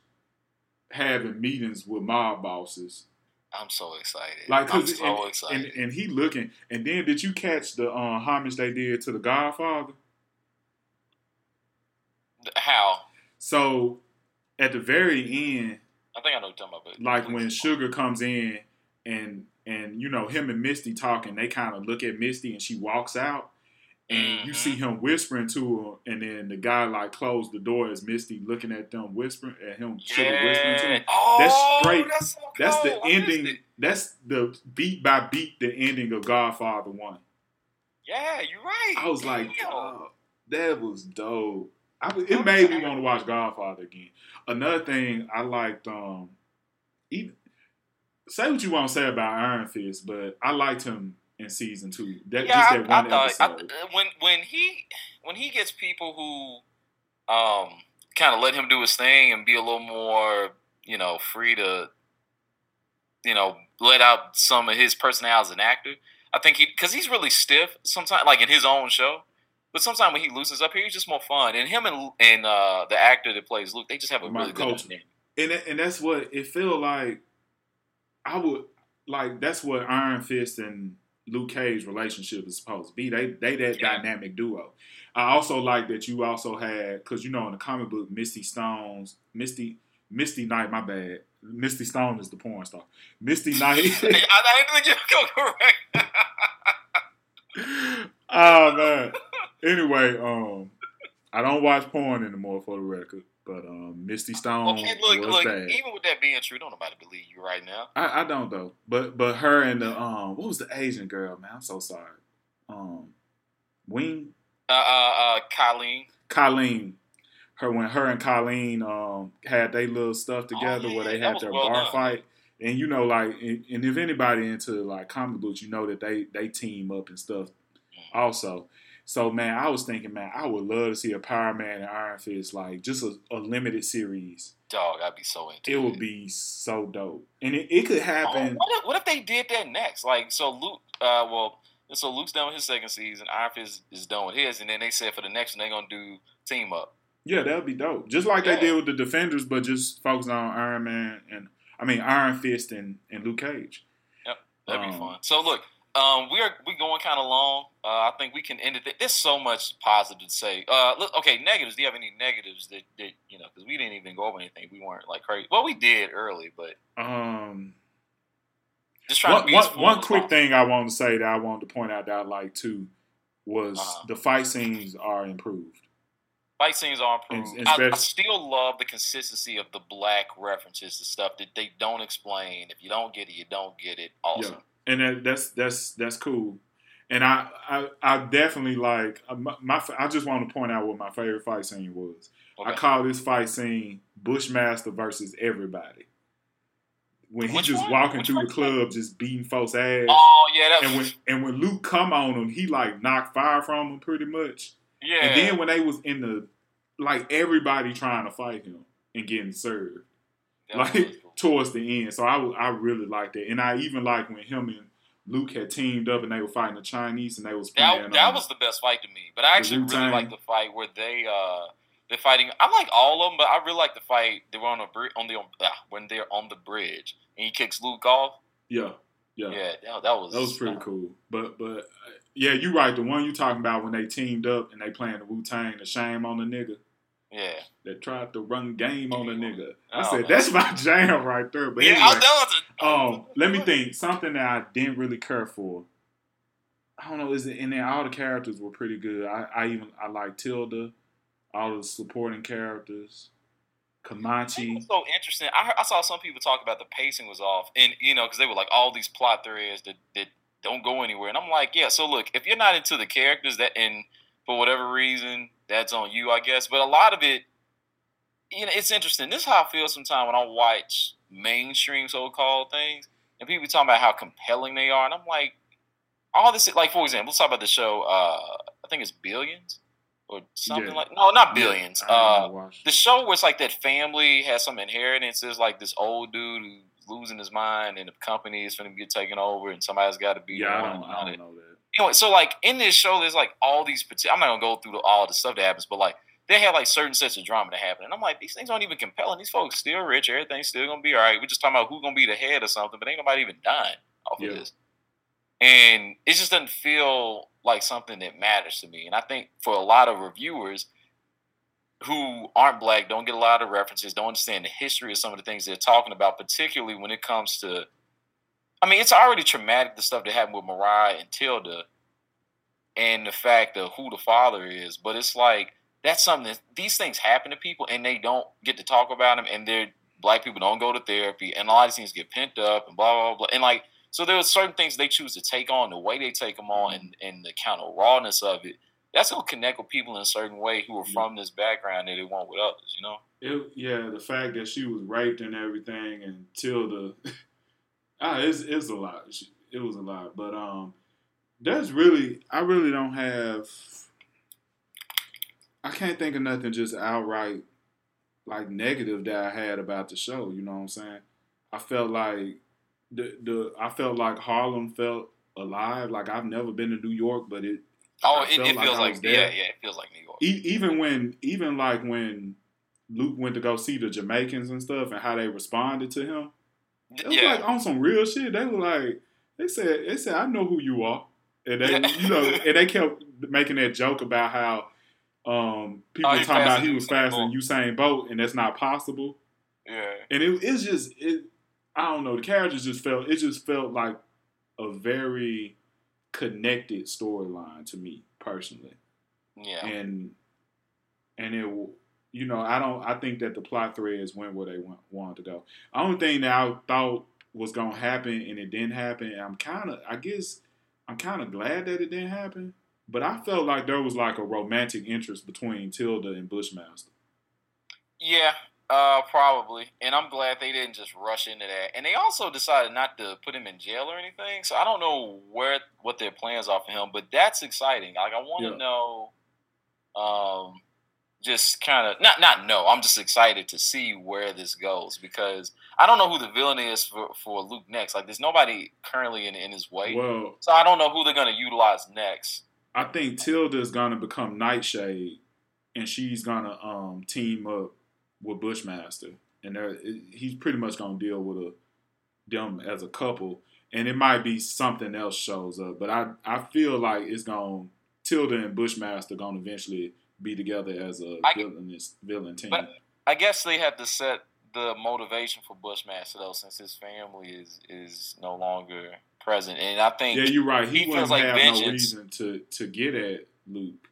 having meetings with mob bosses. I'm so excited. Like I'm so and, excited. and, and he looking and then did you catch the uh, homage they did to the Godfather? how? So at the very end, I think I know what you're talking about. But like when Sugar comes in and and you know him and Misty talking, they kind of look at Misty and she walks out, and you Mhm. see him whispering to her, and then the guy like closed the door as Misty looking at them whispering at him, Sugar whispering to him. Oh, That's straight- That's, so That's the. I ending. That's the beat by beat the ending of Godfather One. Yeah, you're right. I was like, Damn. "Dog, that was dope. I it made me want to watch Godfather again. Another thing I liked, um, even say what you want to say about Iron Fist, but I liked him in season two. That yeah, just that I one thought I, episode. when when he when he gets people who um kind of let him do his thing and be a little more you know free to you know let out some of his personality as an actor. I think he because he's really stiff sometimes, like in his own show. But sometimes when he loosens up here, he's just more fun. And him and and uh, the actor that plays Luke, they just have a really good coach. dynamic. and and that's what it feel like. I would like that's what Iron Fist and Luke Cage relationship is supposed to be. They they that Yeah. dynamic duo. I also like that you also had because you know in the comic book Misty Stones, Misty Misty Knight. My bad. Misty Stone is the porn star. Misty Knight. I, think you were correct. oh man. Anyway, um, I don't watch porn anymore for the record, but um, Misty Stone okay, look, was look. bad. Even with that being true, don't nobody believe you right now. I, I don't though. But but her and the um what was the Asian girl, man? I'm so sorry. Um Wing Uh, uh, uh, Colleen. Colleen. Her when her and Colleen um had their little stuff together yeah, where they had their well bar done. fight. And you know, like and, and if anybody into like comic books, you know that they they team up and stuff Mm-hmm. also. So man, I was thinking, man, I would love to see a Power Man and Iron Fist, like just a, a limited series. Dog, I'd be so into It would be so dope. And it, it could Oh, happen. what, if, what if they did that next? Like, so Luke, uh, well, so Luke's done with his second season. Iron Fist is done with his, and then they said for the next one they're gonna do team up. Yeah, that would be dope. Just like Yeah. they did with the Defenders, but just focus on Iron Man and I mean Iron Fist and, and Luke Cage. Yep, that'd be Um, fun. So look, um, we are we going kind of long. Uh, I think we can end it. there. There's so much positive to say. Uh, look, okay, negatives. Do you have any negatives that, that you know? Because we didn't even go over anything. We weren't like crazy. Well, we did early, but Um, just trying one, to be one, one quick thing I wanted to say that I wanted to point out that I like too was Uh-huh. the fight scenes are improved. Fight scenes are improved. and I, I still love the consistency of the black references to stuff that they don't explain. If you don't get it, you don't get it. Awesome. And that, that's that's that's cool. And I I, I definitely like uh, my, my I just want to point out what my favorite fight scene was. I call this fight scene Bushmaster versus everybody. When he just one? walking Which through one? the club, just beating folks' ass. Oh yeah, and when and when Luke come on him, he like knocked fire from him pretty much. yeah. And then when they was in the like everybody trying to fight him and getting served that like. Towards the end. So I I really liked it, and I even like when him and Luke had teamed up and they were fighting the Chinese and they was playing. That, that um, was the best fight to me. But I actually really like the fight where they uh they're fighting. I like all of them, but I really like the fight they were on the bri- on the uh, when they're on the bridge and he kicks Luke off. yeah yeah. Yeah, that, that was That was pretty cool. But but uh, yeah, you're right. The one you talking about when they teamed up and they playing the Wu Tang, the shame on the nigga Yeah, that tried to run game on a nigga. I Oh, said that's my jam right there. But yeah. anyway, I, that was um, let me think. Something that I didn't really care for. I don't know. Is it? And then all the characters were pretty good. I, I even I like Tilda, all the supporting characters. Comanche. It's so interesting. I, heard, I saw some people talk about the pacing was off, and you know, because they were like all these plot threads that, that don't go anywhere. And I'm like, yeah. So look, if you're not into the characters, that and for whatever reason, that's on you, I guess. But a lot of it, you know, it's interesting. This is how I feel sometimes when I watch mainstream so-called things, and people talking about how compelling they are, and I'm like, all this, like for example, let's talk about the show. Uh, I think it's Billions or something Yeah. like. No, not Billions. I uh, don't know, watch. the show where it's like that family has some inheritance. There's like this old dude who's losing his mind, and the company is going to get taken over, and somebody's got to be yeah, I don't, I don't know that. Anyway, so like in this show, there's like all these. I'm not gonna go through all the stuff that happens, but like they have like certain sets of drama that happen, and I'm like, these things aren't even compelling. These folks still rich. Everything's still gonna be all right. We're just talking about who's gonna be the head or something, but ain't nobody even dying off Yeah. of this. And it just doesn't feel like something that matters to me. And I think for a lot of reviewers who aren't black, don't get a lot of references, don't understand the history of some of the things they're talking about, particularly when it comes to. I mean, it's already traumatic the stuff that happened with Mariah and Tilda, and the fact of who the father is. But it's like that's something that these things happen to people, and they don't get to talk about them, and they're black people don't go to therapy, and a lot of things get pent up, and blah blah blah, and like so there are certain things they choose to take on, the way they take them on, and, and the kind of rawness of it. That's gonna connect with people in a certain way who are Yeah. from this background that they won't with others. You know? It, yeah, the fact that she was raped and everything, and Tilda, ah, it's it's a lot. It was a lot, but um, that's really I really don't have. I can't think of nothing just outright like negative that I had about the show. You know what I'm saying? I felt like the the I felt like Harlem felt alive. Like I've never been to New York, but it Oh, it, it feels I like, yeah, yeah, it feels like New York. E- even when even like when Luke went to go see the Jamaicans and stuff and how they responded to him, yeah, like on some real shit. They were like, they said, they said, I know who you are, and they, you know, and they kept making that joke about how um, people Oh, were talking about he was faster than. Usain Bolt, and that's not possible. yeah. And it, it's just, it, I don't know, the characters just felt, it just felt like a very connected storyline to me personally Yeah. and and it you know i don't i think that the plot threads went where they want, wanted to go the only thing that i thought was gonna happen and it didn't happen and i'm kind of i guess i'm kind of glad that it didn't happen but i felt like there was like a romantic interest between tilda and bushmaster Yeah, uh, probably. And I'm glad they didn't just rush into that. And they also decided not to put him in jail or anything. So I don't know where what their plans are for him, but that's exciting. Like I want to Yeah. know, um, just kind of not not know. I'm just excited to see where this goes because I don't know who the villain is for, for Luke next. Like there's nobody currently in in his way, well so I don't know who they're gonna utilize next. i think tilda is gonna become nightshade and she's gonna um team up with bushmaster and they're- he's pretty much gonna deal with a them as a couple, and it might be something else shows up. But I I feel like it's gonna Tilda and Bushmaster gonna eventually be together as a I- villainous villain team. But I guess they have to set the motivation for Bushmaster though, since his family is is no longer present, and I think yeah, you're right. He, he feels like have no vengeance. reason to to get at Luke.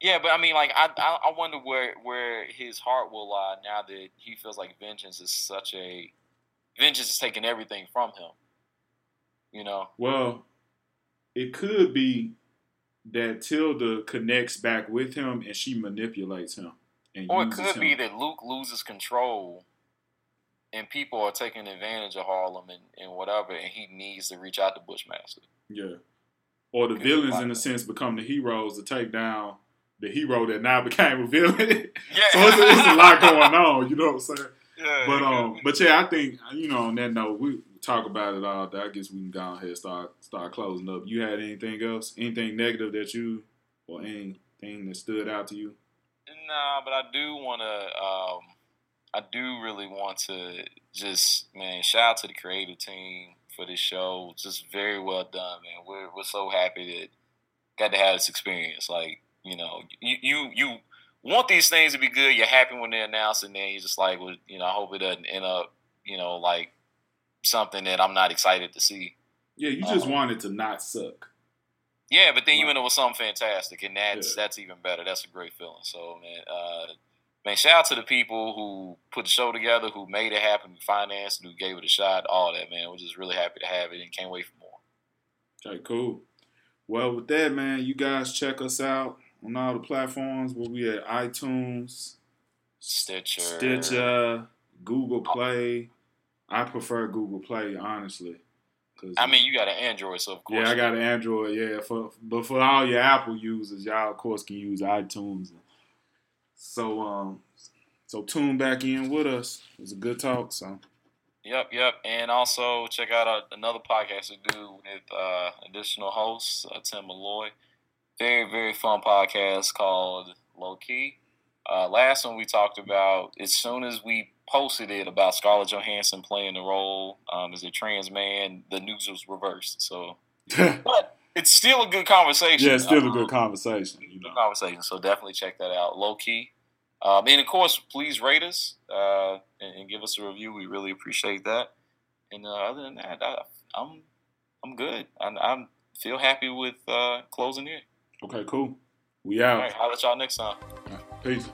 Yeah, but I mean, like, I, I I wonder where where his heart will lie now that he feels like vengeance is such a vengeance is taking everything from him. You know, Well, it could be that Tilda connects back with him and she manipulates him. And or it could him. be that Luke loses control, and people are taking advantage of Harlem and, and whatever, and he needs to reach out to Bushmaster. Yeah. Or the villains, in a sense, become the heroes to take down the hero that now became a villain. so Yeah, it's, it's a lot going on, you know what I'm saying? Yeah, But um, but yeah, I think you know. On that note, we talk about it all. I guess we can go ahead and start start closing up. You had anything else? Anything negative that you or anything that stood out to you? Nah, but I do want to. Um, I do really want to just man shout out to the creative team for this show. Just very well done, man. We're we're so happy that got to have this experience. Like you know, you you you want these things to be good. You're happy when they're announced, and then you're just like, well, you know, I hope it doesn't end up, you know, like something that I'm not excited to see. Yeah, you just Uh-huh. wanted to not suck. Yeah, but then you end up with something fantastic, and that's Yeah. that's even better. That's a great feeling. So man, uh, man, shout out to the people who put the show together, who made it happen, who financed, who gave it a shot, all that, man. We're just really happy to have it and can't wait for more. Okay, cool. Well, with that, man, you guys check us out on all the platforms. We'll be at iTunes, Stitcher, Stitcher, Google Play. I prefer Google Play, honestly. Cause, I mean, you got an Android, so of course. Yeah, I got an Android. Yeah, for but for all your Apple users, y'all of course can use iTunes. So um, so tune back in with us. It was a good talk. So. Yep, yep, and also check out our, another podcast we do with uh, additional hosts, uh, Tim Malloy. Very, very fun podcast called Low Key. Uh, last one we talked about as soon as we posted it about Scarlett Johansson playing the role um, as a trans man, the news was reversed. So, but it's still a good conversation. Yeah, it's still um, a good conversation. You know. Good conversation. So definitely check that out. Low key. Um, and of course, please rate us uh, and, and, give us a review. We really appreciate that. And uh, other than that, I, am I'm, I'm good. I I'm feel happy with uh, closing here. Okay, cool. We out. All right, I'll let y'all next time. Peace.